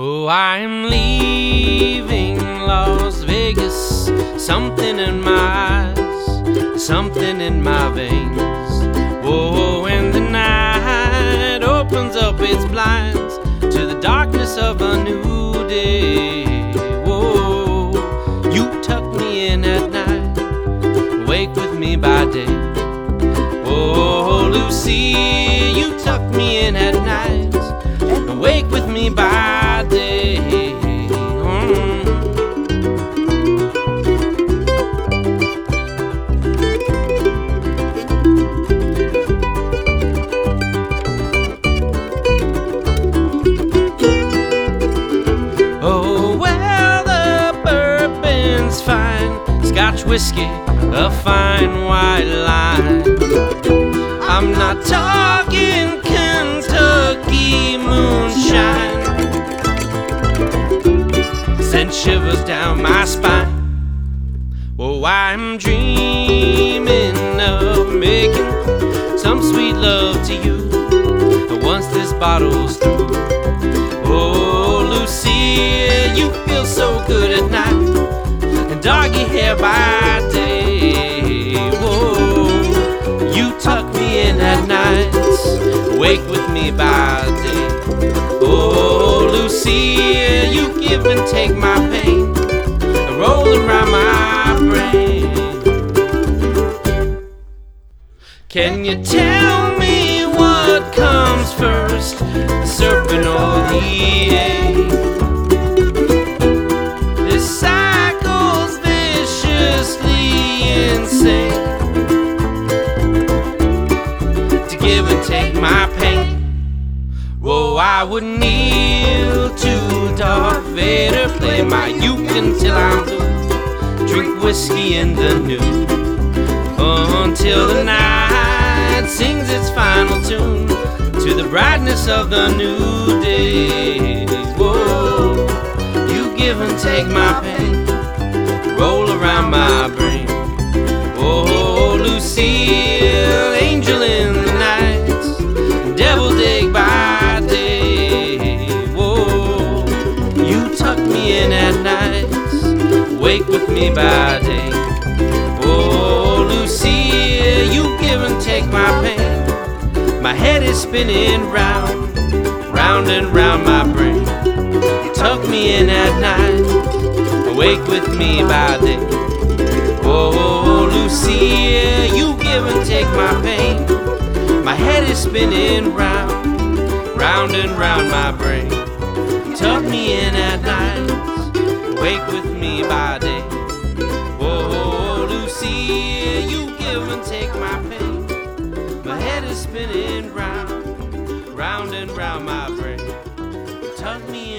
Oh, I'm leaving Las Vegas. Something in my eyes, something in my veins. Whoa, when the night opens up its blinds to the darkness of a new day. You tuck me in at night, wake with me by day. Oh, Lucia, you tuck me in at night, and wake with me by Scotch whiskey, a fine white line. I'm not talking Kentucky moonshine. Send shivers down my spine. Oh, I'm dreaming of making some sweet love to you once this bottle's through. Oh, Lucia, you feel so good at night, doggy hair by day. Whoa, you tuck me in at night, wake with me by day. Oh, Lucia, you give and take my pain, rolling around my brain. Can you tell me what comes first, the serpent or the take my pain. Whoa, I would kneel to Darth Vader, play my uke until I'm blue, drink whiskey in the nude until the night sings its final tune to the brightness of the new day. Whoa, you give and take my pain, roll around my brain. Oh, Lucille, me by day. Oh, Lucia, you give and take my pain. My head is spinning round, round and round my brain. You tuck me in at night, awake with me by day. Oh, Lucia, you give and take my pain. My head is spinning round, round and round my brain. You tuck me in at night, wake with me by day. And take my pain. My head is spinning round, round and round my brain. Tuck me in